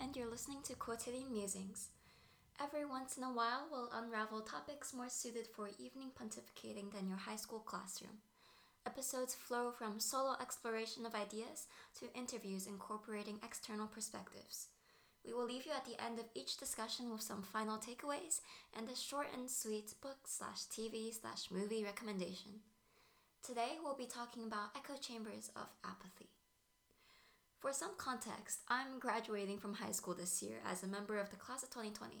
and you're listening to Quotidian Musings. Every once in a while, we'll unravel topics more suited for evening pontificating than your high school classroom. Episodes flow from solo exploration of ideas to interviews incorporating external perspectives. We will leave you at the end of each discussion with some final takeaways and a short and sweet book slash TV slash movie recommendation. Today we'll be talking about echo chambers of apathy. For some context, I'm graduating from high school this year as a member of the class of 2020.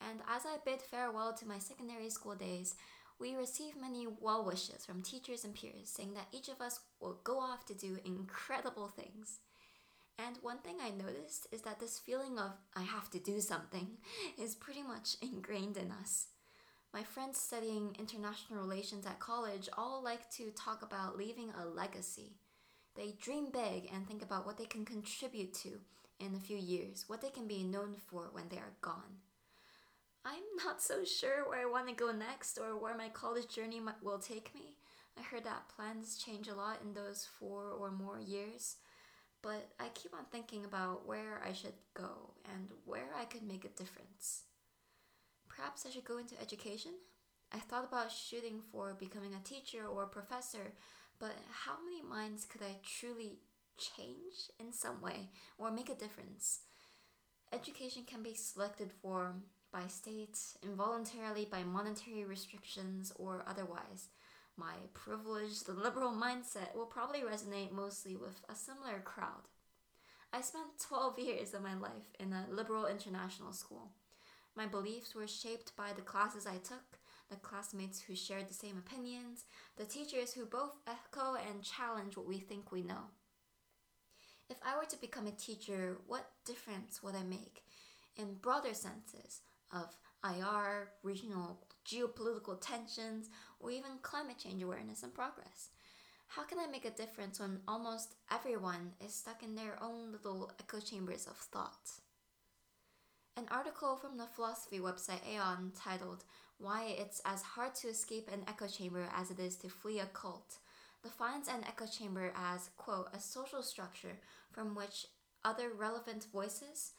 And as I bid farewell to my secondary school days, we receive many well wishes from teachers and peers saying that each of us will go off to do incredible things. And one thing I noticed is that this feeling of I have to do something is pretty much ingrained in us. My friends studying international relations at college all like to talk about leaving a legacy. They dream big and think about what they can contribute to in a few years, what they can be known for when they are gone. I'm not so sure where I want to go next or where my college journey will take me. I heard that plans change a lot in those four or more years, but I keep on thinking about where I should go and where I could make a difference. Perhaps I should go into education? I thought about shooting for becoming a teacher or a professor, but how many minds could I truly change in some way or make a difference? Education can be selected for by states, involuntarily by monetary restrictions or otherwise. My privileged liberal mindset will probably resonate mostly with a similar crowd. I spent 12 years of my life in a liberal international school. My beliefs were shaped by the classes I took, the classmates who shared the same opinions, the teachers who both echo and challenge what we think we know. If I were to become a teacher, what difference would I make? In broader senses, of IR, regional geopolitical tensions, or even climate change awareness and progress? How can I make a difference when almost everyone is stuck in their own little echo chambers of thought? An article from the philosophy website Aeon titled Why It's as Hard to Escape an Echo Chamber as It Is to Flee a Cult defines an echo chamber as, quote, a social structure from which other relevant voices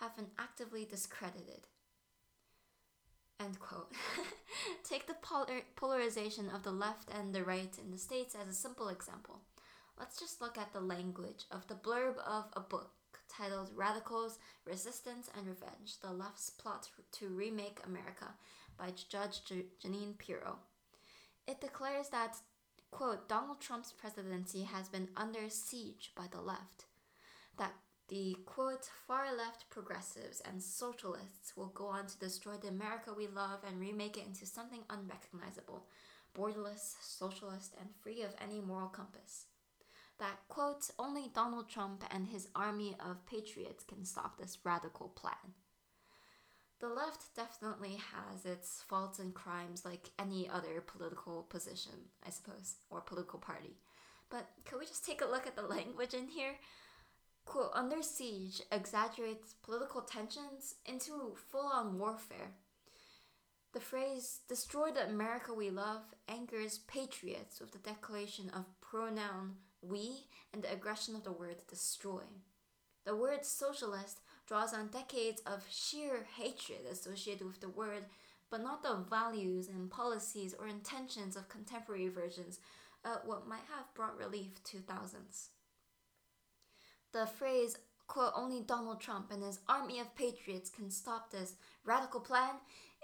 have been actively discredited. End quote. Take the polar- er, polarization of the left and the right in the States as a simple example. Let's just look at the language of the blurb of a book titled Radicals, Resistance, and Revenge The Left's Plot to Remake America by Judge Jeanine Pirro. It declares that, quote, Donald Trump's presidency has been under siege by the left, that the quote, far left progressives and socialists will go on to destroy the America we love and remake it into something unrecognizable, borderless, socialist, and free of any moral compass. That quote, only Donald Trump and his army of patriots can stop this radical plan. The left definitely has its faults and crimes like any other political position, I suppose, or political party. But could we just take a look at the language in here? quote, under siege exaggerates political tensions into full on warfare. The phrase, destroy the America we love, anchors patriots with the declaration of pronoun we and the aggression of the word destroy. The word socialist draws on decades of sheer hatred associated with the word, but not the values and policies or intentions of contemporary versions, uh, what might have brought relief to thousands. The phrase, quote, only Donald Trump and his army of patriots can stop this radical plan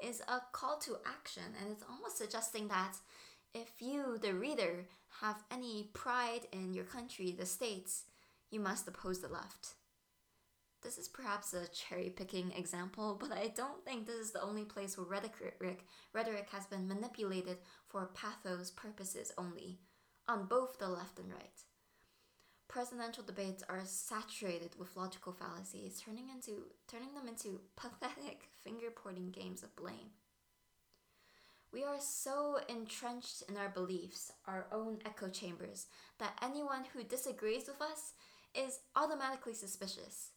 is a call to action, and it's almost suggesting that if you, the reader, have any pride in your country, the States, you must oppose the left. This is perhaps a cherry picking example, but I don't think this is the only place where rhetoric, rhetoric has been manipulated for pathos purposes only, on both the left and right presidential debates are saturated with logical fallacies, turning into turning them into pathetic finger-pointing games of blame. We are so entrenched in our beliefs, our own echo chambers, that anyone who disagrees with us is automatically suspicious.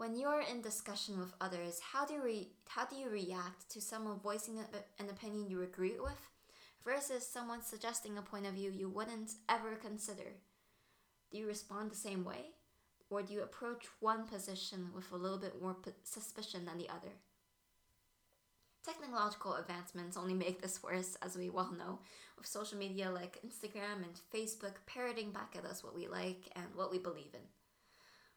When you're in discussion with others, how do you re- how do you react to someone voicing a, an opinion you agree with versus someone suggesting a point of view you wouldn't ever consider? Do you respond the same way? Or do you approach one position with a little bit more suspicion than the other? Technological advancements only make this worse, as we well know, with social media like Instagram and Facebook parroting back at us what we like and what we believe in.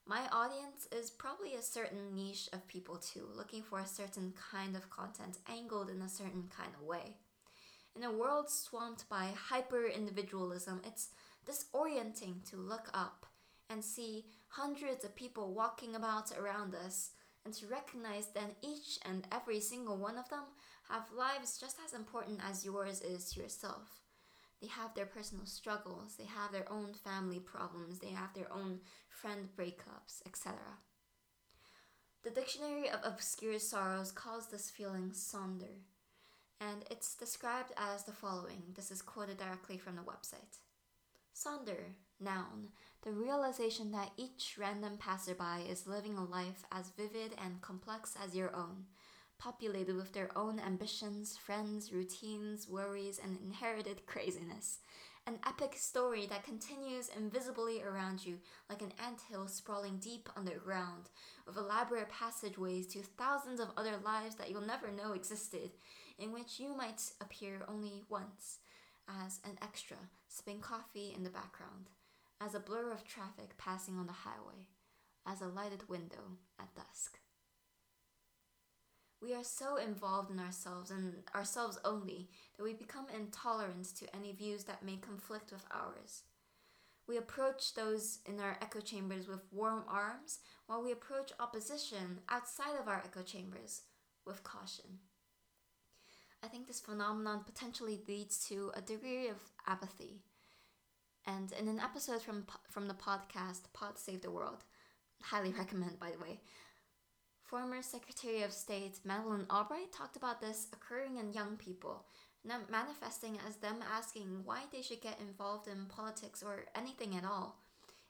My audience is probably a certain niche of people too, looking for a certain kind of content angled in a certain kind of way. In a world swamped by hyper individualism, it's disorienting to look up and see hundreds of people walking about around us and to recognize that each and every single one of them have lives just as important as yours is to yourself. They have their personal struggles, they have their own family problems, they have their own friend breakups, etc. The Dictionary of Obscure Sorrows calls this feeling sonder, and it's described as the following. This is quoted directly from the website. Sonder, noun, the realization that each random passerby is living a life as vivid and complex as your own, populated with their own ambitions, friends, routines, worries, and inherited craziness. An epic story that continues invisibly around you like an ant hill sprawling deep underground, with elaborate passageways to thousands of other lives that you'll never know existed, in which you might appear only once, as an extra, sipping coffee in the background, as a blur of traffic passing on the highway, as a lighted window at dusk. We are so involved in ourselves and ourselves only that we become intolerant to any views that may conflict with ours. We approach those in our echo chambers with warm arms, while we approach opposition outside of our echo chambers with caution. I think this phenomenon potentially leads to a degree of apathy. And in an episode from from the podcast Pod Save the World, highly recommend by the way, former Secretary of State Madeleine Albright talked about this occurring in young people, manifesting as them asking why they should get involved in politics or anything at all.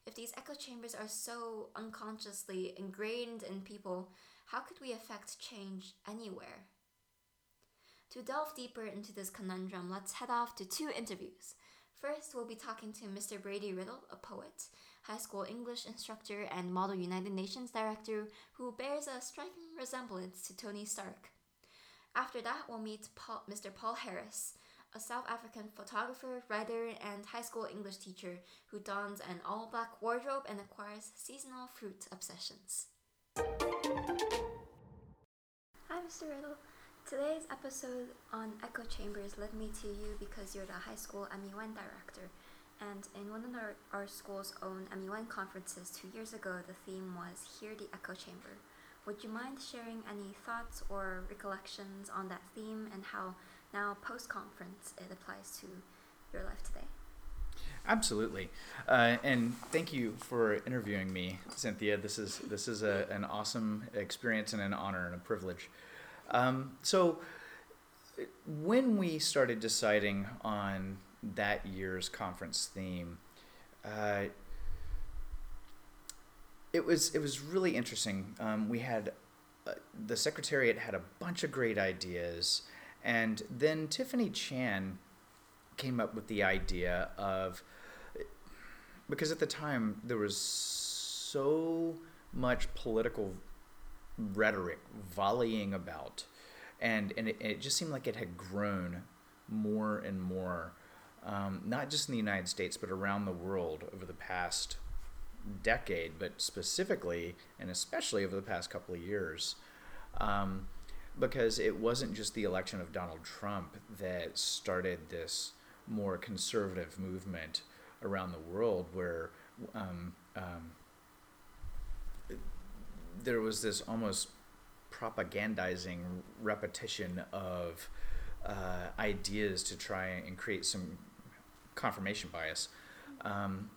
If these echo chambers are so unconsciously ingrained in people, how could we affect change anywhere? To delve deeper into this conundrum, let's head off to two interviews. First, we'll be talking to Mr. Brady Riddle, a poet, high school English instructor, and Model United Nations director who bears a striking resemblance to Tony Stark. After that, we'll meet Paul, Mr. Paul Harris, a South African photographer, writer, and high school English teacher who dons an all black wardrobe and acquires seasonal fruit obsessions. Hi, Mr. Riddle. Today's episode on echo chambers led me to you because you're the high school MUN director. And in one of our, our school's own MUN conferences two years ago, the theme was Hear the Echo Chamber. Would you mind sharing any thoughts or recollections on that theme and how now post conference it applies to your life today? Absolutely, uh, and thank you for interviewing me, Cynthia. This is this is a, an awesome experience and an honor and a privilege. Um, so, when we started deciding on that year's conference theme, uh, it was it was really interesting. Um, we had uh, the secretariat had a bunch of great ideas, and then Tiffany Chan came up with the idea of because at the time there was so much political rhetoric volleying about, and and it, it just seemed like it had grown more and more, um, not just in the United States but around the world over the past decade, but specifically and especially over the past couple of years. Um, because it wasn't just the election of Donald Trump that started this more conservative movement around the world where um, um, there was this almost propagandizing repetition of uh, ideas to try and create some confirmation bias. Um,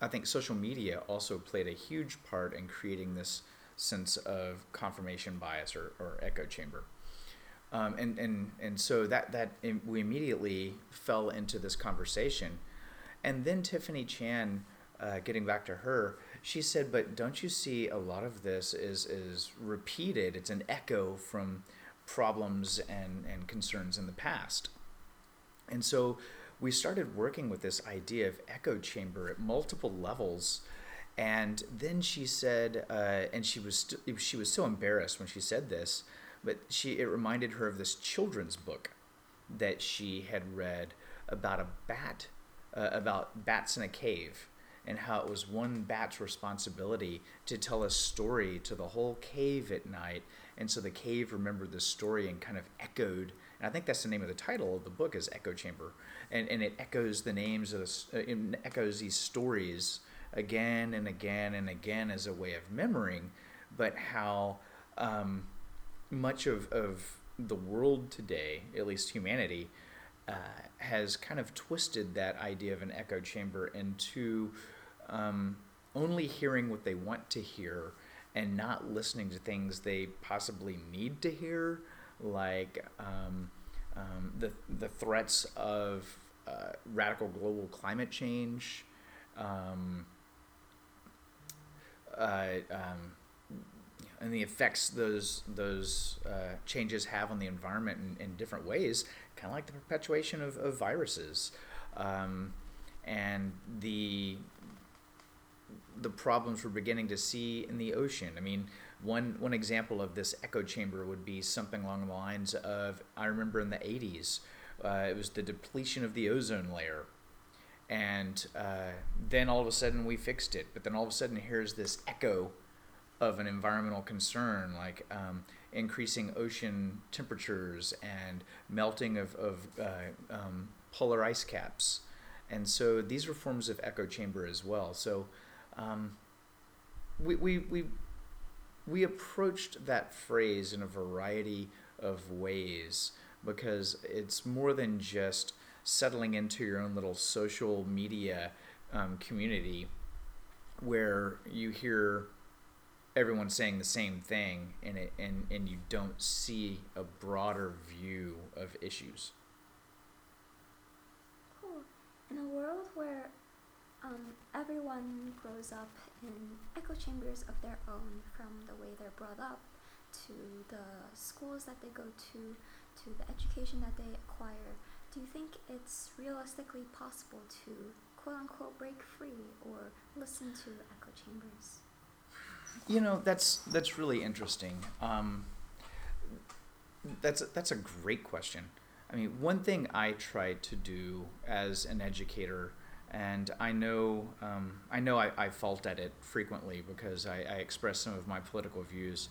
I think social media also played a huge part in creating this sense of confirmation bias or, or echo chamber. Um, and, and, and so that, that we immediately fell into this conversation. And then Tiffany Chan, uh, getting back to her, she said, but don't you see a lot of this is, is repeated? It's an echo from problems and, and concerns in the past. And so we started working with this idea of echo chamber at multiple levels And then she said, uh, and she was st- she was so embarrassed when she said this, but she it reminded her of this children's book that she had read about a bat, uh, about bats in a cave, and how it was one bat's responsibility to tell a story to the whole cave at night. And so the cave remembered the story and kind of echoed. And I think that's the name of the title of the book is Echo Chamber, and and it echoes the names of the, uh, it echoes these stories again and again and again as a way of memorying, but how um, much of, of the world today, at least humanity, uh, has kind of twisted that idea of an echo chamber into um, only hearing what they want to hear and not listening to things they possibly need to hear, like um, um, the, the threats of uh, radical global climate change. Um, uh, um, and the effects those those uh, changes have on the environment in, in different ways, kind of like the perpetuation of, of viruses, um, and the the problems we're beginning to see in the ocean. I mean, one one example of this echo chamber would be something along the lines of I remember in the '80s, uh, it was the depletion of the ozone layer, and uh, then all of a sudden we fixed it. But then all of a sudden here's this echo of an environmental concern like um, increasing ocean temperatures and melting of, of uh, um, polar ice caps. And so these are forms of echo chamber as well. So um, we, we, we, we approached that phrase in a variety of ways because it's more than just settling into your own little social media um, community where you hear everyone saying the same thing and it and, and you don't see a broader view of issues. Cool. In a world where um, everyone grows up in echo chambers of their own from the way they're brought up to the schools that they go to to the education that they acquire do you think it's realistically possible to quote unquote break free or listen to echo chambers you know, that's that's really interesting. Um, that's that's a great question. I mean, one thing I try to do as an educator, and I know um, I know I, I, fault at it frequently because I, I express some of my political views,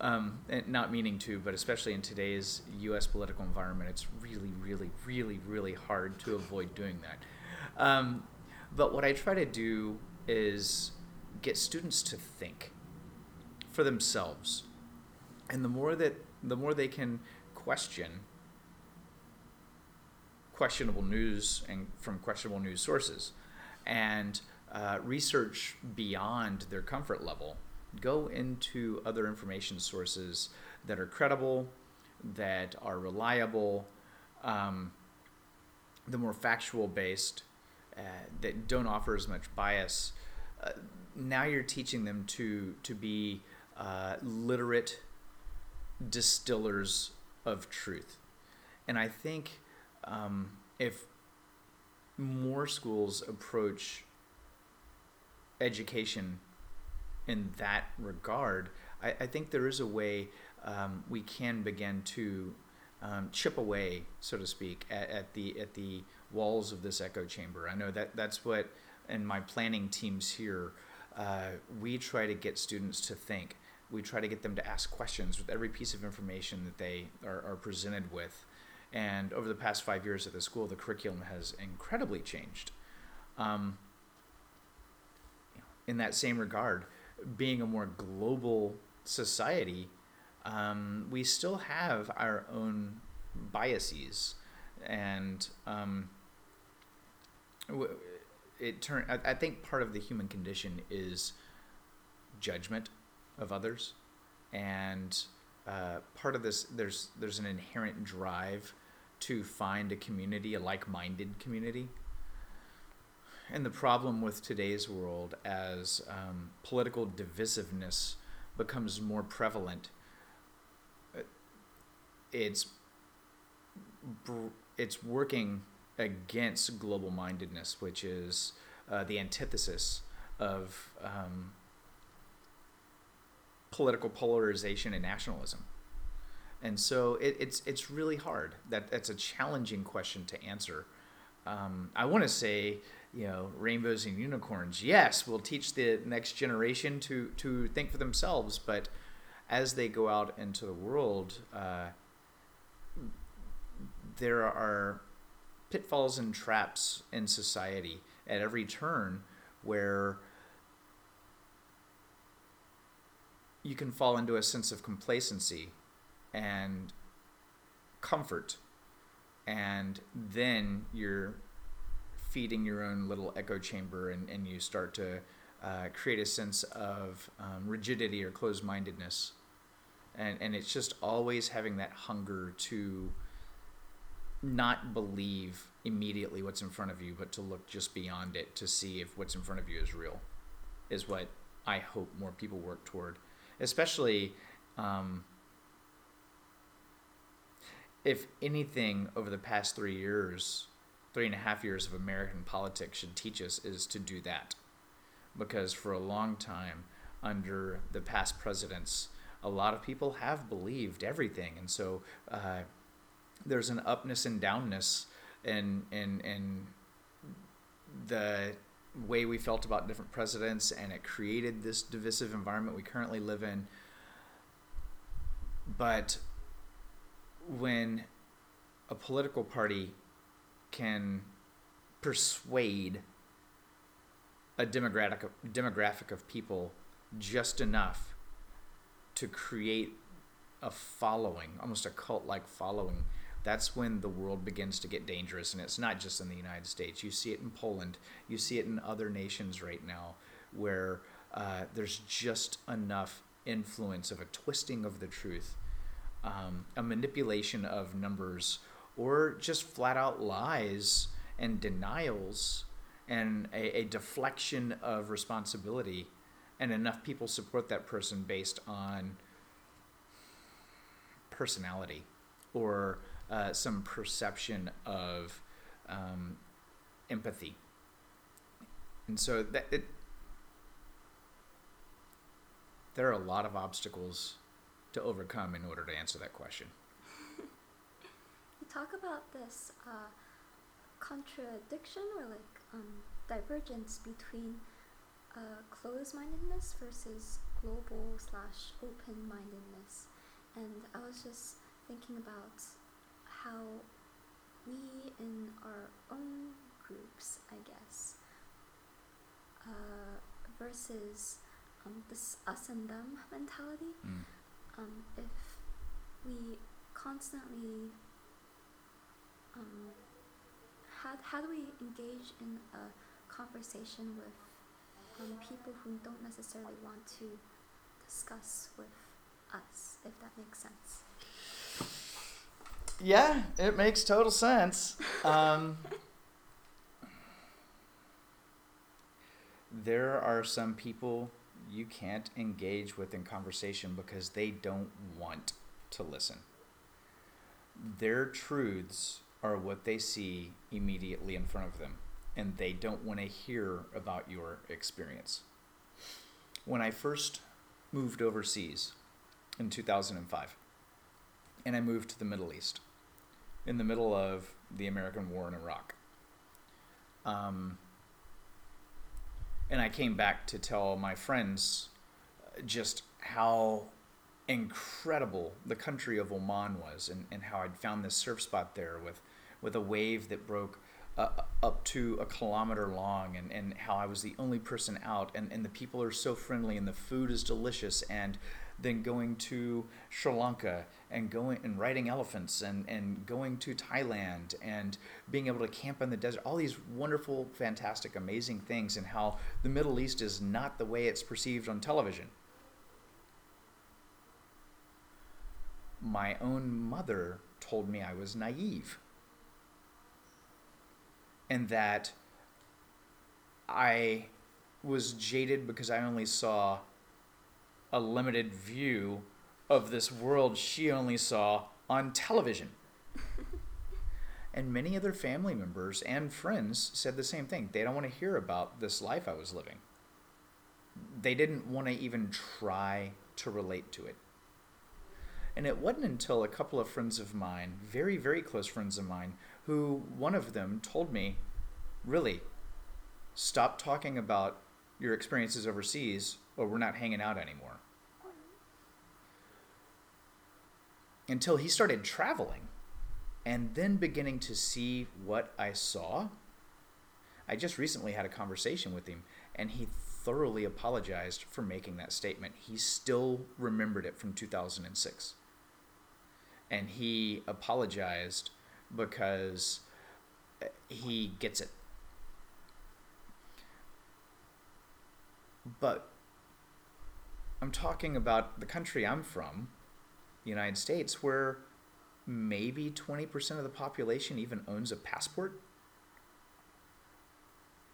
um, not meaning to, but especially in today's U.S. political environment, it's really, really, really, really hard to avoid doing that. Um, but what I try to do is get students to think for themselves. And the more that the more they can question questionable news and from questionable news sources and uh, research beyond their comfort level go into other information sources that are credible that are reliable um, the more factual based uh, that don't offer as much bias uh, now you're teaching them to to be uh, literate distillers of truth, and I think um, if more schools approach education in that regard, I, I think there is a way um, we can begin to um, chip away, so to speak, at, at, the at the walls of this echo chamber. I know that that's what, in my planning teams here, uh, we try to get students to think. We try to get them to ask questions with every piece of information that they are, are presented with. And over the past five years at the school, the curriculum has incredibly changed. Um, in that same regard, being a more global society, um, we still have our own biases. And um, it turn I, think part of the human condition is judgment of others and uh, part of this there's there's an inherent drive to find a community a like-minded community and the problem with today's world as um, political divisiveness becomes more prevalent uh, it's it's working against global mindedness, which is uh, the antithesis of um, political polarization and nationalism. And so it, it's it's really hard. That that's a challenging question to answer. Um, I want to say, you know, rainbows and unicorns. Yes, we'll teach the next generation to to think for themselves, but as they go out into the world, uh, there are pitfalls and traps in society at every turn where you can fall into a sense of complacency and comfort and then you're feeding your own little echo chamber and, and you start to uh, create a sense of um, rigidity or closed-mindedness. And, and it's just always having that hunger to not believe immediately what's in front of you but to look just beyond it to see if what's in front of you is real is what i hope more people work toward. Especially um, if anything over the past three years, three and a half years of American politics should teach us is to do that. Because for a long time, under the past presidents, a lot of people have believed everything. And so uh, there's an upness and downness in, in, in the way we felt about different presidents, and it created this divisive environment we currently live in. But when a political party can persuade a demographic demographic of people just enough to create a following, almost a cult-like following, that's when the world begins to get dangerous. And it's not just in the United States. You see it in Poland. You see it in other nations right now, where uh, there's just enough influence of a twisting of the truth um, a manipulation of numbers or just flat out lies and denials and a, a, deflection of responsibility and enough people support that person based on personality or uh, some perception of um, empathy and so that it, there are a lot of obstacles to overcome in order to answer that question? Talk about this uh, contradiction or like um, divergence between uh, closed-mindedness versus global slash open-mindedness, and I was just thinking about how we in our own groups, I guess, uh, versus um, this us and them mentality. Mm um, if we constantly um, how, how do we engage in a conversation with um, people who don't necessarily want to discuss with us, if that makes sense? Yeah, it makes total sense. Um, there are some people you can't engage with in conversation because they don't want to listen. Their truths are what they see immediately in front of them, and they don't want to hear about your experience. When I first moved overseas in 2005, and I moved to the Middle East in the middle of the American war in Iraq. Um, and I came back to tell my friends just how incredible the country of Oman was and, and how I'd found this surf spot there with, with a wave that broke uh, up to a kilometer long and, and how I was the only person out and, and the people are so friendly and the food is delicious and then going to Sri Lanka and going and riding elephants and, and going to Thailand and being able to camp in the desert, all these wonderful, fantastic, amazing things, and how the Middle East is not the way it's perceived on television. My own mother told me I was naive and that I was jaded because I only saw a limited view of this world she only saw on television. and many other family members and friends said the same thing. They don't want to hear about this life I was living. they didn't want to even try to relate to it. And it wasn't until a couple of friends of mine, very, very close friends of mine, who one of them told me, really, stop talking about your experiences overseas or we're not hanging out anymore. Until he started traveling and then beginning to see what I saw. I just recently had a conversation with him and he thoroughly apologized for making that statement. He still remembered it from 2006. And he apologized because he gets it. But I'm talking about the country I'm from, the United States, where maybe 20% of the population even owns a passport.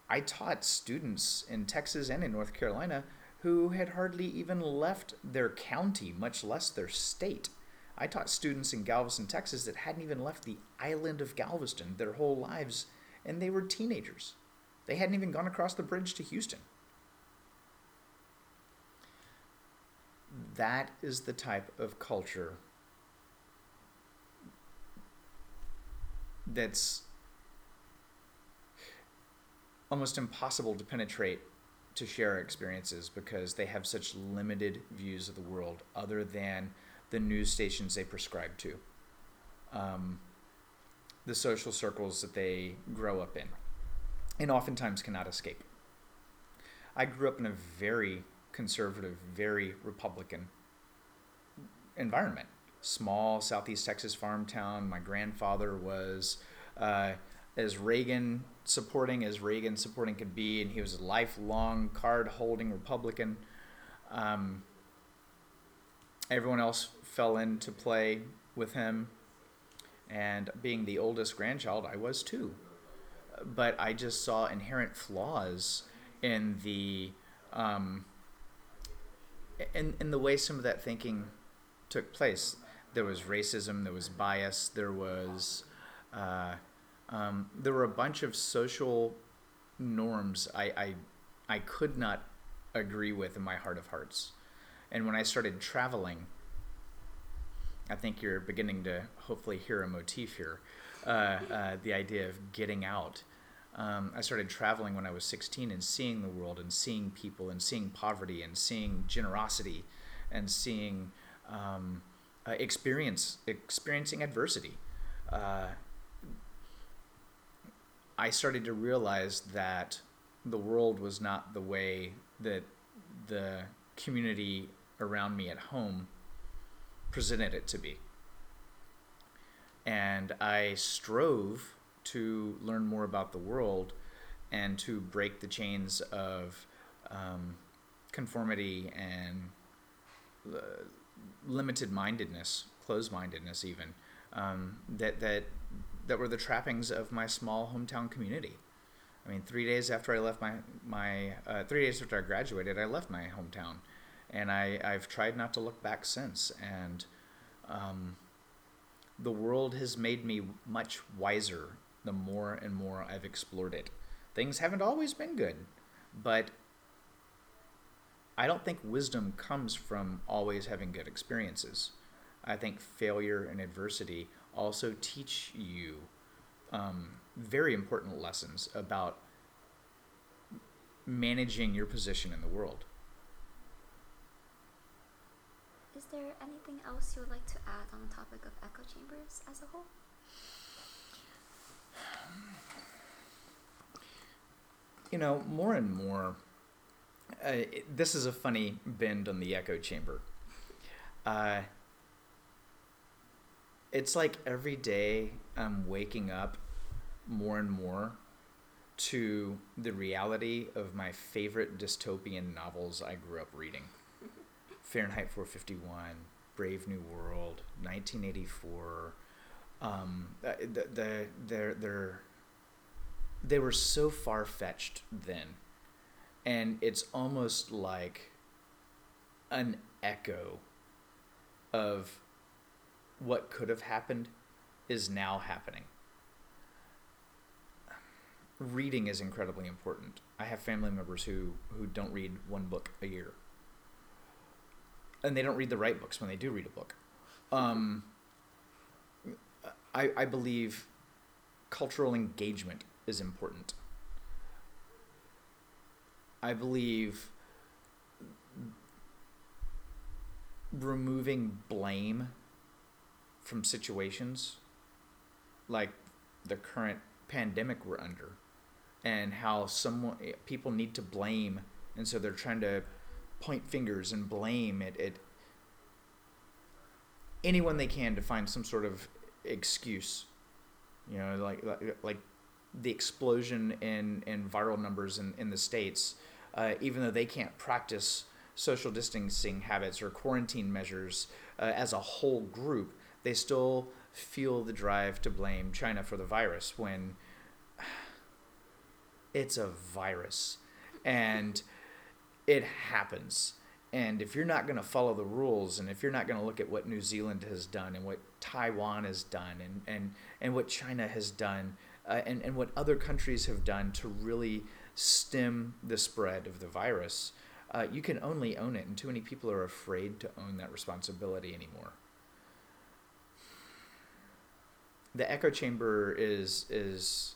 I taught students in Texas and in North Carolina who had hardly even left their county, much less their state. I taught students in Galveston, Texas that hadn't even left the island of Galveston their whole lives, and they were teenagers. They hadn't even gone across the bridge to Houston. That is the type of culture that's almost impossible to penetrate to share experiences because they have such limited views of the world other than the news stations they prescribe to, um, the social circles that they grow up in, and oftentimes cannot escape. I grew up in a very conservative, very Republican environment. Small Southeast Texas farm town. My grandfather was uh, as Reagan supporting as Reagan supporting could be, and he was a lifelong card holding Republican. Um, everyone else fell into play with him, and being the oldest grandchild, I was too. But I just saw inherent flaws in the um, in in the way some of that thinking took place. There was racism, there was bias, there was uh, um, there were a bunch of social norms I, I I could not agree with in my heart of hearts. And when I started traveling, I think you're beginning to hopefully hear a motif here. Uh, uh, the idea of getting out. Um, I started traveling when I was 16 and seeing the world and seeing people and seeing poverty and seeing generosity and seeing um, uh, experience experiencing adversity. Uh, I started to realize that the world was not the way that the community around me at home presented it to be. And I strove to learn more about the world and to break the chains of um, conformity and uh, limited mindedness, closed mindedness, even um, that that that were the trappings of my small hometown community. I mean, three days after I left my my uh, three days after I graduated, I left my hometown, and I I've tried not to look back since. And um, the world has made me much wiser the more and more I've explored it. Things haven't always been good, but I don't think wisdom comes from always having good experiences. I think failure and adversity also teach you um, very important lessons about managing your position in the world. Is there anything else you would like to add on the topic of echo chambers as a whole? You know, more and more, uh, this is a funny bend on the echo chamber. Uh, it's like every day I'm waking up more and more to the reality of my favorite dystopian novels I grew up reading. Fahrenheit 451, Brave New World, 1984. Um, the, the, they're, they're, they were so far fetched then. And it's almost like an echo of what could have happened is now happening. Reading is incredibly important. I have family members who who don't read one book a year, and they don't read the right books when they do read a book. Um, I I believe cultural engagement is important. I believe removing blame from situations like the current pandemic we're under and how someone people need to blame and so they're trying to point fingers and blame it anyone they can to find some sort of excuse you know like like, like the explosion in in viral numbers in, in the states uh, even though they can't practice social distancing habits or quarantine measures uh, as a whole group they still feel the drive to blame China for the virus when it's a virus. And it happens. And if you're not going to follow the rules and if you're not going to look at what New Zealand has done and what Taiwan has done and, and, and what China has done uh, and, and what other countries have done to really stem the spread of the virus, uh, you can only own it. And too many people are afraid to own that responsibility anymore. the echo chamber is is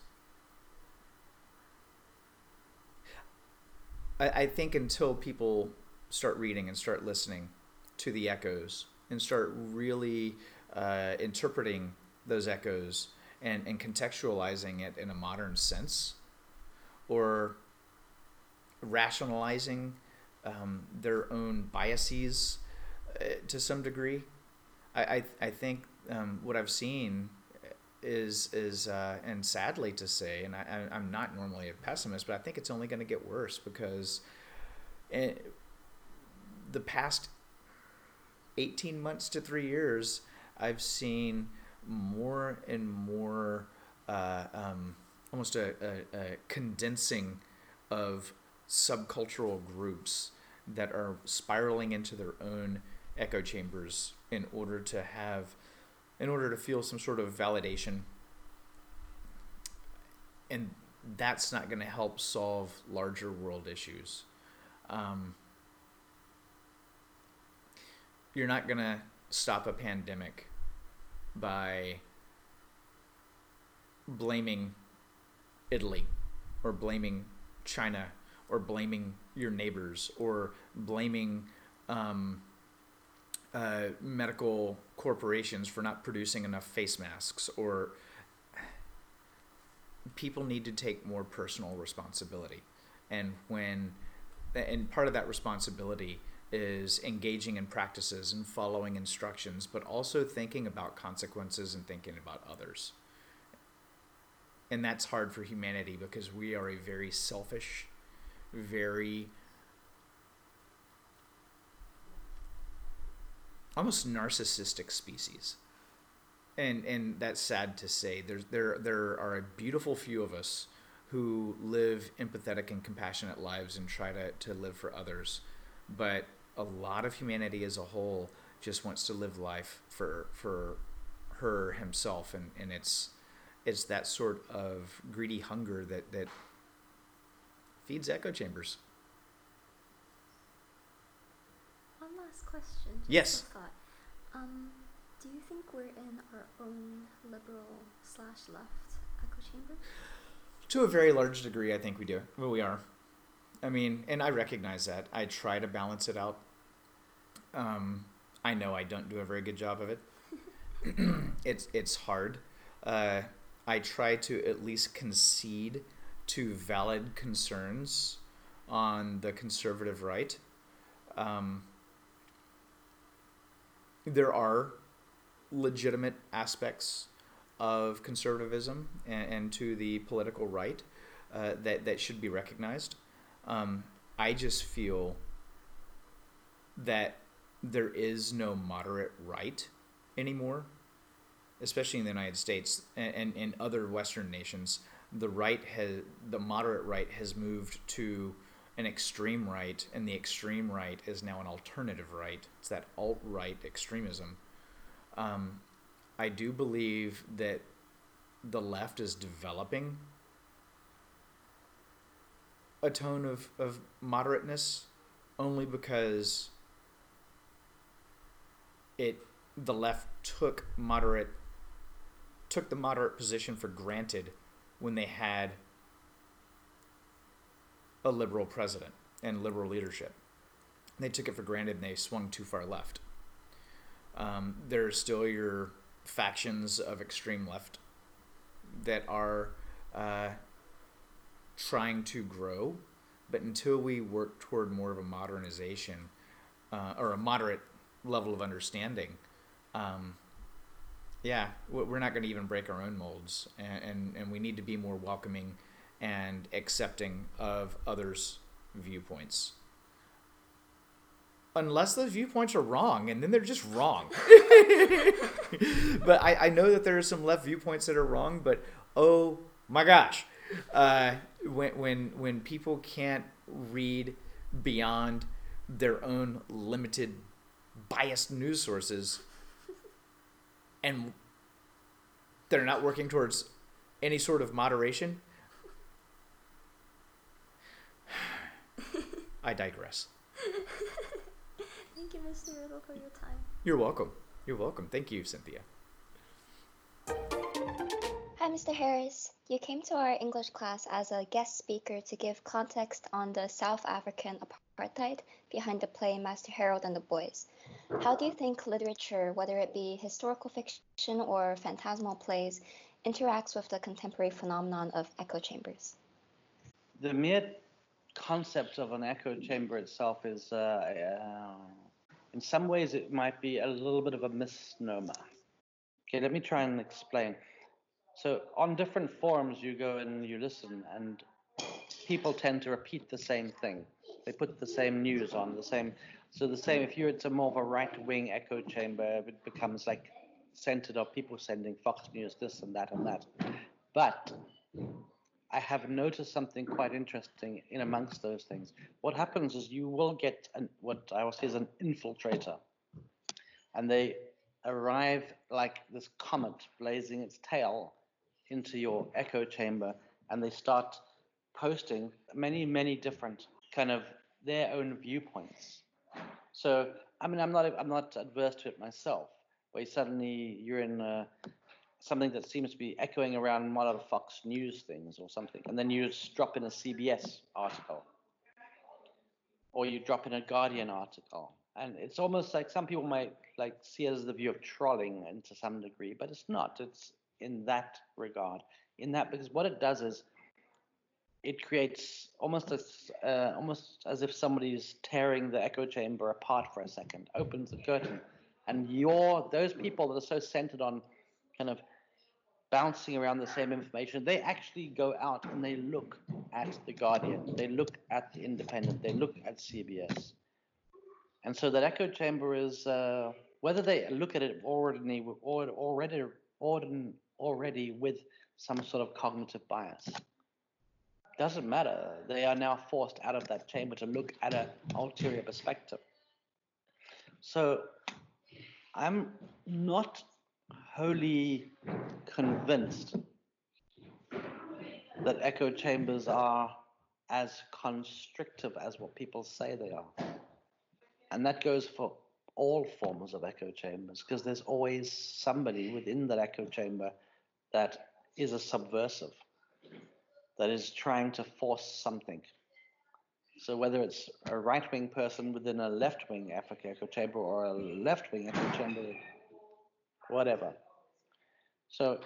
I, I think until people start reading and start listening to the echoes and start really uh, interpreting those echoes and, and contextualizing it in a modern sense or rationalizing um, their own biases uh, to some degree. I, I, I think um, what I've seen is is uh, and sadly to say, and I, I'm not normally a pessimist, but I think it's only going to get worse because it, the past 18 months to three years, I've seen more and more uh, um, almost a, a, a condensing of subcultural groups that are spiraling into their own echo chambers in order to have in order to feel some sort of validation. And that's not going to help solve larger world issues. Um, you're not going to stop a pandemic by blaming Italy or blaming China or blaming your neighbors or blaming um, uh, medical corporations for not producing enough face masks or people need to take more personal responsibility. And when and part of that responsibility is engaging in practices and following instructions but also thinking about consequences and thinking about others. And that's hard for humanity because we are a very selfish very almost narcissistic species. And and that's sad to say. There's there there are a beautiful few of us who live empathetic and compassionate lives and try to, to live for others. But a lot of humanity as a whole just wants to live life for for her himself and, and it's it's that sort of greedy hunger that, that feeds echo chambers. Last question. Yes. Um, do you think we're in our own liberal slash left echo chamber? To a very large degree, I think we do. Well, we are. I mean, and I recognize that. I try to balance it out. Um, I know I don't do a very good job of it. it's it's hard. Uh, I try to at least concede to valid concerns on the conservative right. Um, there are legitimate aspects of conservatism and, and to the political right uh, that that should be recognized. Um, I just feel that there is no moderate right anymore, especially in the United States and, and in other Western nations. The right has the moderate right has moved to an extreme right, and the extreme right is now an alternative right. It's that alt right extremism. Um, I do believe that the left is developing a tone of, of moderateness only because it the left took moderate took the moderate position for granted when they had a liberal president and liberal leadership. They took it for granted and they swung too far left. Um, there are still your factions of extreme left that are uh, trying to grow, but until we work toward more of a modernization uh, or a moderate level of understanding, um, yeah, we're not going to even break our own molds, and, and, and we need to be more welcoming and accepting of others' viewpoints. Unless those viewpoints are wrong, and then they're just wrong. but I, I know that there are some left viewpoints that are wrong, but oh my gosh, uh, when, when, when people can't read beyond their own limited biased news sources and they're not working towards any sort of moderation. I digress. Thank you, Mr. Riddle, for your time. You're welcome. You're welcome. Thank you, Cynthia. Hi, Mr. Harris. You came to our English class as a guest speaker to give context on the South African apartheid behind the play Master Harold and the Boys. How do you think literature, whether it be historical fiction or phantasmal plays, interacts with the contemporary phenomenon of echo chambers? The mere concept of an echo chamber itself is, uh, uh, in some ways, it might be a little bit of a misnomer. Okay, let me try and explain. So, on different forums, you go and you listen, and people tend to repeat the same thing. They put the same news on, the same so the same, if you're it's a more of a right-wing echo chamber, it becomes like centered on people sending Fox News this and that and that. But I have noticed something quite interesting in amongst those things. What happens is you will get an, what I would say is an infiltrator, and they arrive like this comet blazing its tail into your echo chamber, and they start posting many, many different kind of their own viewpoints so I mean, I'm not I'm not adverse to it myself. Where suddenly you're in uh, something that seems to be echoing around one of the Fox News things or something, and then you just drop in a CBS article, or you drop in a Guardian article, and it's almost like some people might like see it as the view of trolling, and to some degree, but it's not. It's in that regard, in that because what it does is it creates almost as uh, almost as if somebody's tearing the echo chamber apart for a second, opens the curtain, and you're those people that are so centered on kind of bouncing around the same information, they actually go out and they look at the Guardian, they look at the Independent, they look at CBS, and so that echo chamber is uh, whether they look at it already already already already with some sort of cognitive bias. Doesn't matter. They are now forced out of that chamber to look at an ulterior perspective. So I'm not wholly convinced that echo chambers are as constrictive as what people say they are. And that goes for all forms of echo chambers because there's always somebody within that echo chamber that is a subversive that is trying to force something. So whether it's a right-wing person within a left-wing echo chamber or a left-wing echo chamber, whatever. So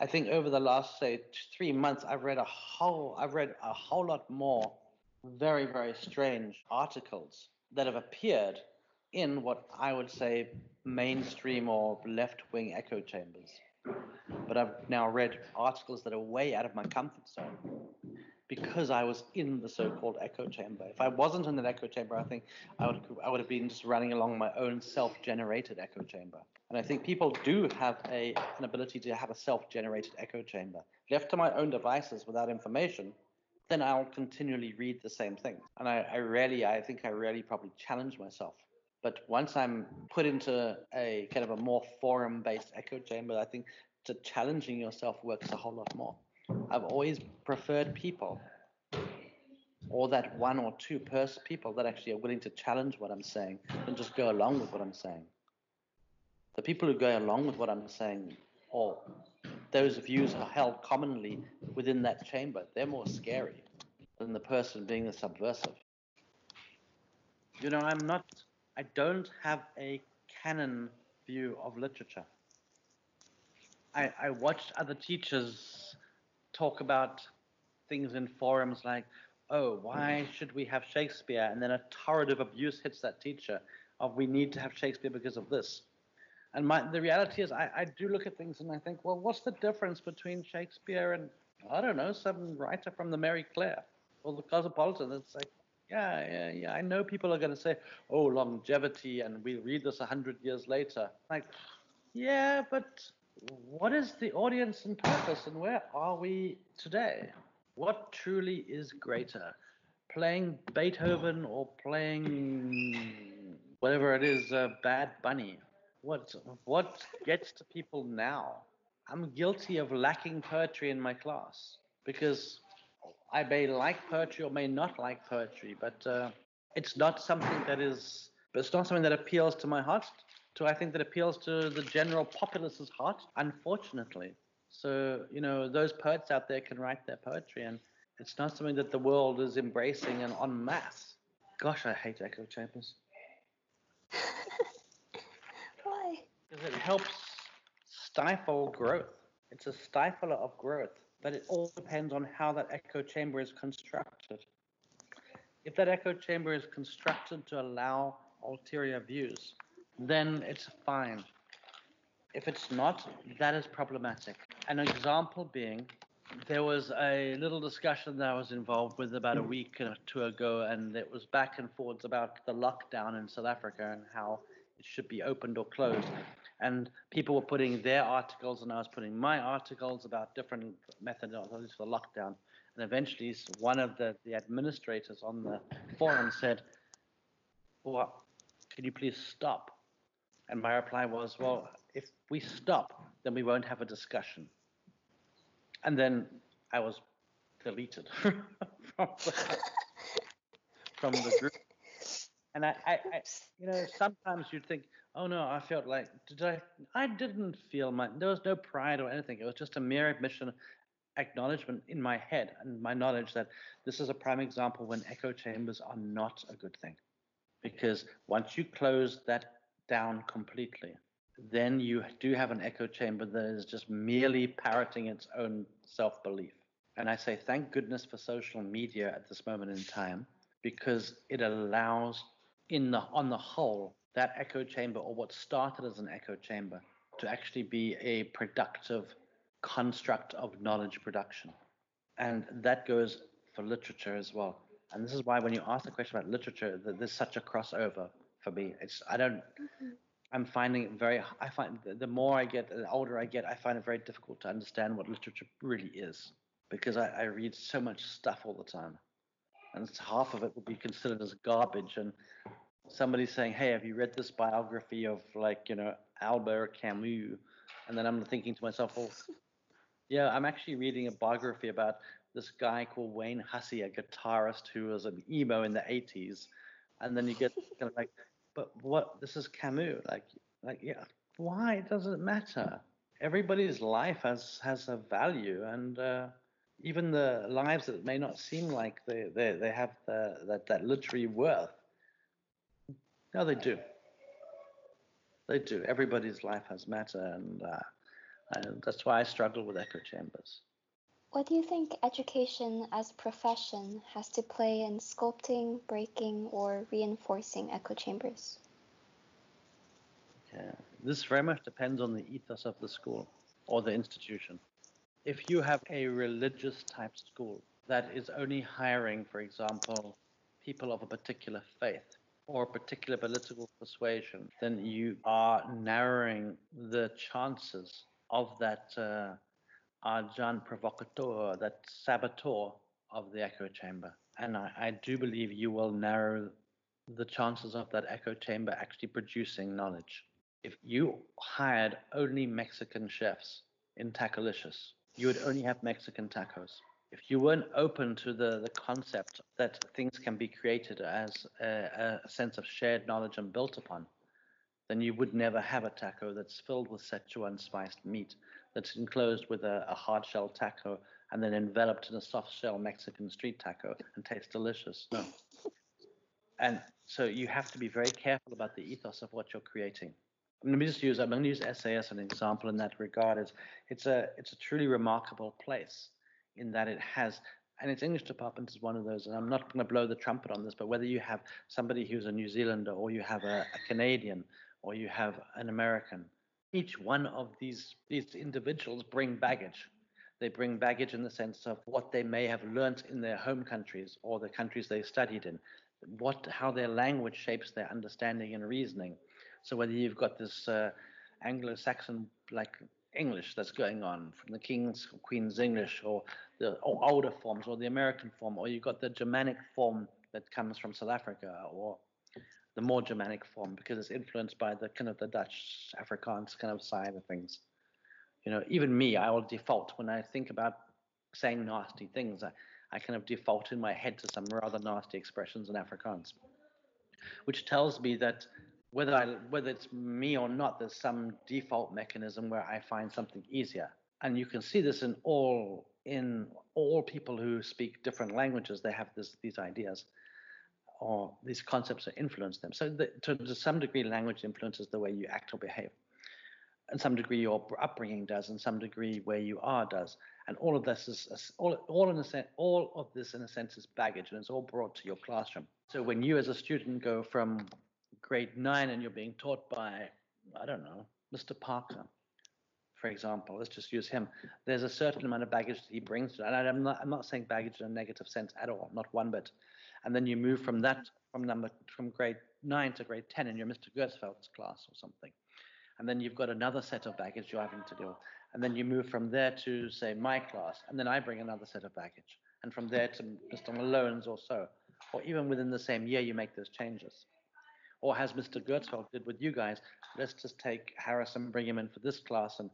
I think over the last say three months, I've read a whole I've read a whole lot more very very strange articles that have appeared in what I would say mainstream or left-wing echo chambers. But I've now read articles that are way out of my comfort zone because I was in the so-called echo chamber. If I wasn't in that echo chamber, I think I would I would have been just running along my own self-generated echo chamber. And I think people do have a an ability to have a self-generated echo chamber. Left to my own devices without information, then I'll continually read the same thing. And I, I I think I rarely probably challenge myself. But once I'm put into a kind of a more forum-based echo chamber, I think to challenging yourself works a whole lot more. I've always preferred people or that one or two pers- people that actually are willing to challenge what I'm saying and just go along with what I'm saying. The people who go along with what I'm saying, or those views are held commonly within that chamber, they're more scary than the person being the subversive. You know, I'm not, I don't have a canon view of literature. I, I watched other teachers talk about things in forums like, oh, why mm-hmm. should we have Shakespeare? And then a torrent of abuse hits that teacher of we need to have Shakespeare because of this. And my, the reality is, I, I do look at things and I think, well, what's the difference between Shakespeare and, I don't know, some writer from the Marie Claire or the Cosmopolitan? It's like, yeah, yeah, yeah. I know people are going to say, oh, longevity, and we read this 100 years later. Like, yeah, but what is the audience and purpose, and where are we today? What truly is greater? Playing Beethoven or playing whatever it is, uh, Bad Bunny? What, what gets to people now? I'm guilty of lacking poetry in my class because I may like poetry or may not like poetry, but uh, it's not something that is, it's not something that appeals to my heart. To I think that appeals to the general populace's heart, unfortunately. So you know, those poets out there can write their poetry, and it's not something that the world is embracing and en masse. Gosh, I hate echo chambers. Why? Because it helps stifle growth. It's a stifler of growth but it all depends on how that echo chamber is constructed. If that echo chamber is constructed to allow ulterior views, then it's fine. If it's not, that is problematic. An example being, there was a little discussion that I was involved with about a week or two ago, and it was back and forwards about the lockdown in South Africa and how it should be opened or closed and people were putting their articles and I was putting my articles about different methodologies for the lockdown. And eventually, one of the, the administrators on the forum said, Well, can you please stop? And my reply was, Well, if we stop, then we won't have a discussion. And then I was deleted from, the, from the group. And I, I, I, you know, sometimes you'd think, oh no, I felt like, did I? I didn't feel my, there was no pride or anything. It was just a mere admission, acknowledgement in my head and my knowledge that this is a prime example when echo chambers are not a good thing. Because once you close that down completely, then you do have an echo chamber that is just merely parroting its own self belief. And I say, thank goodness for social media at this moment in time, because it allows in the on the whole that echo chamber or what started as an echo chamber to actually be a productive construct of knowledge production. And that goes for literature as well. And this is why when you ask the question about literature there's such a crossover for me it's i don't mm-hmm. i'm finding it very i find the more i get the older i get i find it very difficult to understand what literature really is because I, I read so much stuff all the time and half of it would be considered as garbage. And somebody saying, "Hey, have you read this biography of like you know Albert Camus?" And then I'm thinking to myself, "Well, yeah, I'm actually reading a biography about this guy called Wayne Hussey, a guitarist who was an emo in the '80s." And then you get kind of like, "But what? This is Camus. Like, like yeah, why does it matter? Everybody's life has has a value, and uh, even the lives that may not seem like they, they, they have the, that, that literary worth. No, they do. They do. Everybody's life has matter, and, uh, and that's why I struggle with echo chambers. What do you think education as a profession has to play in sculpting, breaking, or reinforcing echo chambers? This very much depends on the ethos of the school or the institution if you have a religious type school that is only hiring, for example, people of a particular faith or a particular political persuasion, then you are narrowing the chances of that uh, agent provocateur, that saboteur of the echo chamber. And I, I do believe you will narrow the chances of that echo chamber actually producing knowledge. If you hired only Mexican chefs in Tacalicious, you would only have Mexican tacos. if you weren't open to the, the concept that things can be created as a, a sense of shared knowledge and built upon, then you would never have a taco that's filled with Szechuan spiced meat, that's enclosed with a, a hard shell taco and then enveloped in a soft shell Mexican street taco and tastes delicious. No. And so you have to be very careful about the ethos of what you're creating. Let me just use I'm going to use SA as an example in that regard. It's it's a it's a truly remarkable place in that it has and its English department is one of those. And I'm not going to blow the trumpet on this, but whether you have somebody who's a New Zealander or you have a, a Canadian or you have an American, each one of these these individuals bring baggage. They bring baggage in the sense of what they may have learnt in their home countries or the countries they studied in, what how their language shapes their understanding and reasoning. So whether you've got this uh, Anglo-Saxon like English that's going on from the King's Queen's English or the or older forms or the American form, or you've got the Germanic form that comes from South Africa or the more Germanic form because it's influenced by the kind of the Dutch Afrikaans kind of side of things. You know, even me, I will default when I think about saying nasty things. I, I kind of default in my head to some rather nasty expressions in Afrikaans, which tells me that whether I whether it's me or not, there's some default mechanism where I find something easier. And you can see this in all in all people who speak different languages. They have this these ideas or these concepts that influence them. So the, to, some degree, language influences the way you act or behave. And some degree, your upbringing does, and some degree, where you are does. And all of this is all, all in a sense, all of this in a sense is baggage, and it's all brought to your classroom. So when you, as a student, go from grade nine and you're being taught by, I don't know, Mr. Parker, for example, let's just use him. There's a certain amount of baggage that he brings, and I'm not, I'm not saying baggage in a negative sense at all, not one bit. And then you move from that, from number, from grade nine to grade 10 in your Mr. Gertzfeld's class or something. And then you've got another set of baggage you're having to deal. And then you move from there to, say, my class, and then I bring another set of baggage. And from there to Mr. Malone's or so. Or even within the same year, you make those changes or as Mr. Gertzfeld did with you guys, let's just take Harris and bring him in for this class. And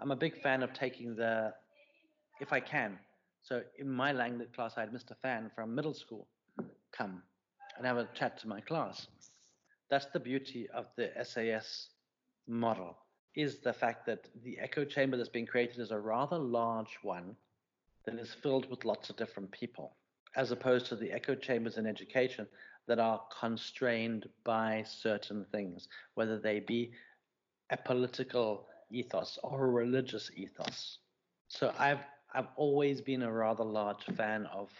I'm a big fan of taking the, if I can. So in my language class, I had Mr. Fan from middle school come and have a chat to my class. That's the beauty of the SAS model, is the fact that the echo chamber that's being created is a rather large one that is filled with lots of different people, as opposed to the echo chambers in education that are constrained by certain things, whether they be a political ethos or a religious ethos. So I've I've always been a rather large fan of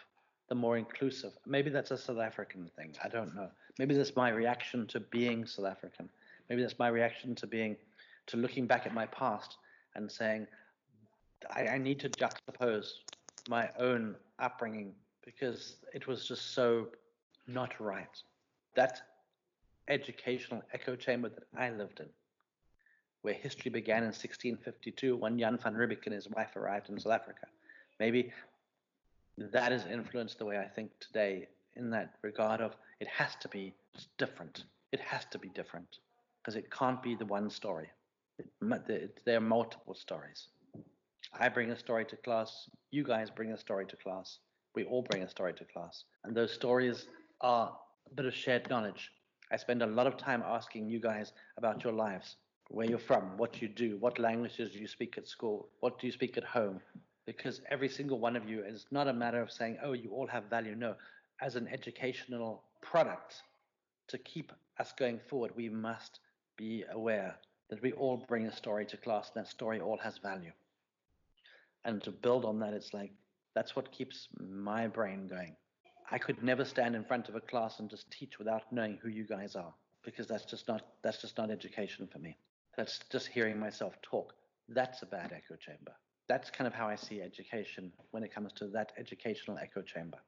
the more inclusive. Maybe that's a South African thing. I don't know. Maybe that's my reaction to being South African. Maybe that's my reaction to being to looking back at my past and saying I, I need to juxtapose my own upbringing because it was just so not right. That educational echo chamber that I lived in, where history began in 1652 when Jan van Riebeeck and his wife arrived in South Africa. Maybe that has influenced the way I think today in that regard of it has to be different. It has to be different because it can't be the one story. It, there are multiple stories. I bring a story to class. You guys bring a story to class. We all bring a story to class. And those stories are a bit of shared knowledge. I spend a lot of time asking you guys about your lives, where you're from, what you do, what languages you speak at school, what do you speak at home, because every single one of you is not a matter of saying, oh, you all have value. No, as an educational product to keep us going forward, we must be aware that we all bring a story to class and that story all has value. And to build on that, it's like that's what keeps my brain going. I could never stand in front of a class and just teach without knowing who you guys are because that's just not that's just not education for me. That's just hearing myself talk. That's a bad echo chamber. That's kind of how I see education when it comes to that educational echo chamber.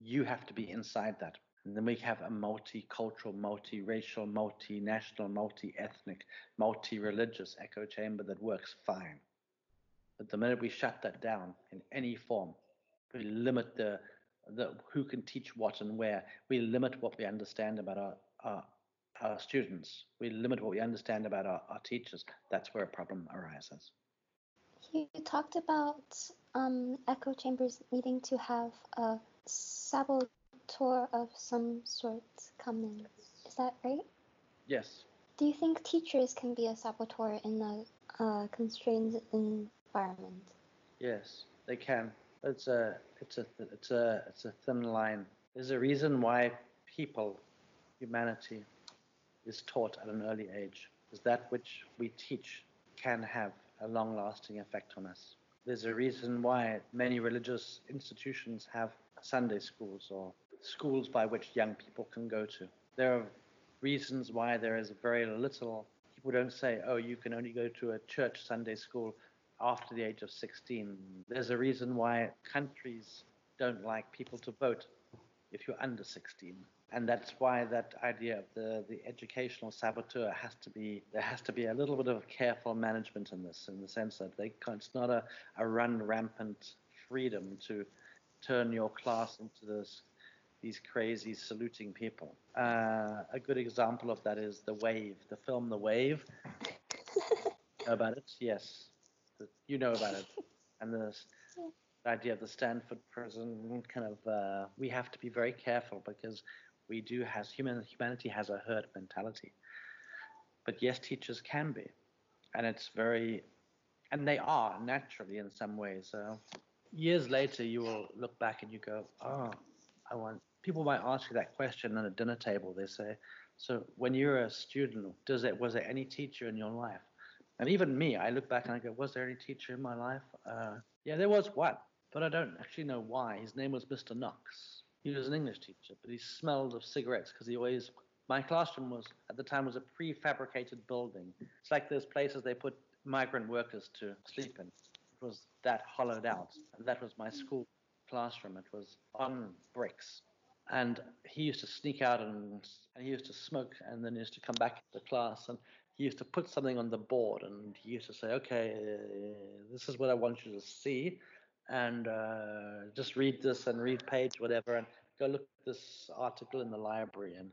You have to be inside that. And then we have a multicultural, multiracial, multinational, multi-ethnic, multi-religious echo chamber that works fine. But the minute we shut that down in any form, we limit the the, who can teach what and where. We limit what we understand about our, our, our students. We limit what we understand about our, our teachers. That's where a problem arises. You talked about um, echo chambers needing to have a saboteur of some sort come in. Is that right? Yes. Do you think teachers can be a saboteur in a uh, constrained environment? Yes, they can. It's a it's a it's a it's a thin line. There's a reason why people, humanity, is taught at an early age. Is that which we teach can have a long-lasting effect on us. There's a reason why many religious institutions have Sunday schools or schools by which young people can go to. There are reasons why there is very little. People don't say, oh, you can only go to a church Sunday school after the age of 16. There's a reason why countries don't like people to vote if you're under 16 and that's why that idea of the, the educational saboteur has to be there has to be a little bit of careful management in this in the sense that they it's not a, a run rampant freedom to turn your class into this these crazy saluting people. Uh, a good example of that is the wave the film the wave. Know about it? Yes. The, you know about it. And the idea of the Stanford prison kind of uh, we have to be very careful because we do has human humanity has a herd mentality. But yes, teachers can be, and it's very, and they are naturally in some ways. So years later, you will look back and you go, oh, I want. People might ask you that question at a dinner table. They say, so when you're a student, does it was there any teacher in your life? And even me, I look back and I go, was there any teacher in my life? Uh, yeah, there was one, but I don't actually know why. His name was Mr. Knox he was an English teacher, but he smelled of cigarettes because he always. My classroom was at the time was a prefabricated building. It's like those places they put migrant workers to sleep in. It was that hollowed out, and that was my school classroom. It was on bricks, and he used to sneak out and and he used to smoke, and then he used to come back to class and he used to put something on the board, and he used to say, "Okay, this is what I want you to see." And uh, just read this and read page whatever and go look at this article in the library and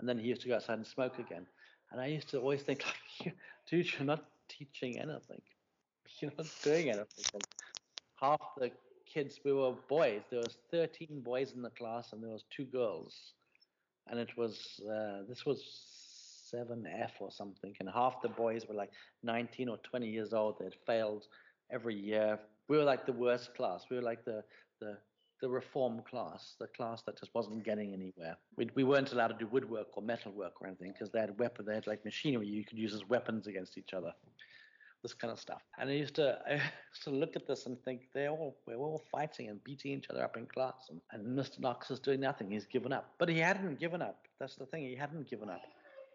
and then he used to go outside and smoke again. And i used to always think like dude you're not teaching anything. You're not doing anything. And half the kids we were boys. There was 13 boys in the class and there was two girls. And it was uh, this was 7f or something and half the boys were like 19 or 20 years old. They'd failed every year we were like the worst class. We were like the the the reform class, the class that just wasn't getting anywhere. We, we weren't allowed to do woodwork or metalwork or anything because they had weapon, they had like machinery you could use as weapons against each other, this kind of stuff. And I used to, I used to look at this and think they all we're all fighting and beating each other up in class, and, and Mr. Knox is doing nothing. He's given up, but he hadn't given up. That's the thing. He hadn't given up.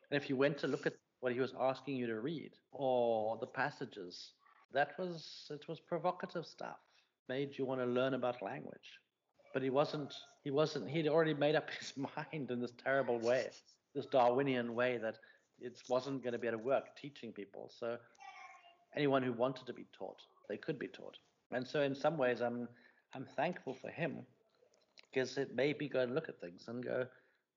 And if you went to look at what he was asking you to read or the passages that was it was provocative stuff. Made you want to learn about language. But he wasn't he wasn't he'd already made up his mind in this terrible way this darwinian way that it wasn't going to be able to work teaching people. So anyone who wanted to be taught they could be taught. And so in some ways i'm i'm thankful for him because it made me go and look at things and go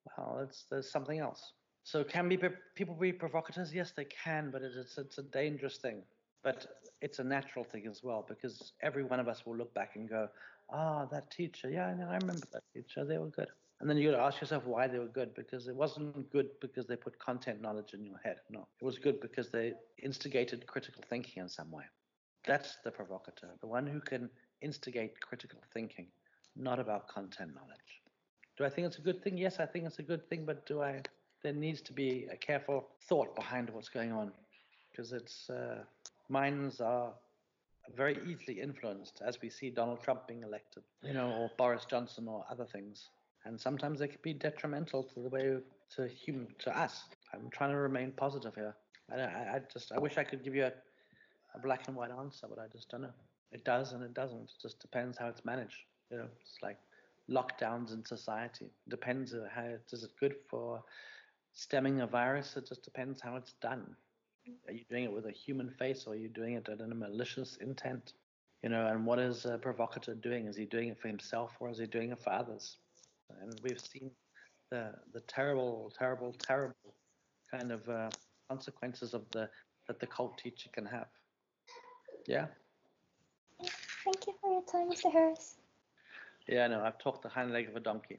wow it's there's something else. So can be people be provocateurs? Yes they can but it's it's a dangerous thing but it's a natural thing as well because every one of us will look back and go, ah, oh, that teacher, yeah, I, know, I remember that teacher, they were good. And then you got to ask yourself why they were good because it wasn't good because they put content knowledge in your head. No, it was good because they instigated critical thinking in some way. That's the provocateur, the one who can instigate critical thinking, not about content knowledge. Do I think it's a good thing? Yes, I think it's a good thing, but do I? There needs to be a careful thought behind what's going on because it's. Uh, minds are very easily influenced, as we see Donald Trump being elected, you know, or Boris Johnson or other things. And sometimes they can be detrimental to the way to human to us. I'm trying to remain positive here. I, I, I just I wish I could give you a, a black and white answer, but I just don't know. It does and it doesn't. It just depends how it's managed. You know, it's like lockdowns in society. It depends how is it good for stemming a virus. It just depends how it's done. Are you doing it with a human face or are you doing it in a malicious intent? You know, and what is a provocateur doing? Is he doing it for himself or is he doing it for others? And we've seen the the terrible, terrible, terrible kind of uh, consequences of the that the cult teacher can have. Yeah. Thank you for your time, Mr. Harris. Yeah, no, I've talked the hind leg of a donkey.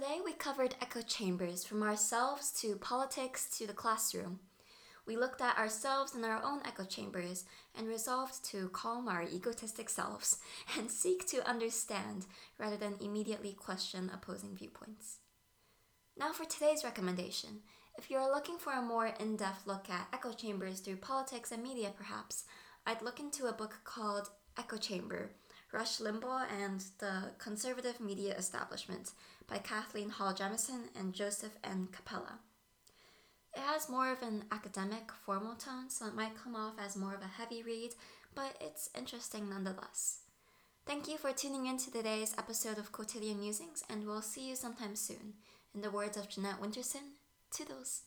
Today we covered echo chambers from ourselves to politics to the classroom. We looked at ourselves in our own echo chambers and resolved to calm our egotistic selves and seek to understand rather than immediately question opposing viewpoints. Now for today's recommendation. If you are looking for a more in depth look at echo chambers through politics and media, perhaps, I'd look into a book called Echo Chamber Rush Limbaugh and the Conservative Media Establishment by Kathleen Hall Jamieson and Joseph N. Cappella. It has more of an academic, formal tone, so it might come off as more of a heavy read, but it's interesting nonetheless. Thank you for tuning in to today's episode of Quotidian Musings, and we'll see you sometime soon. In the words of Jeanette Winterson, toodles.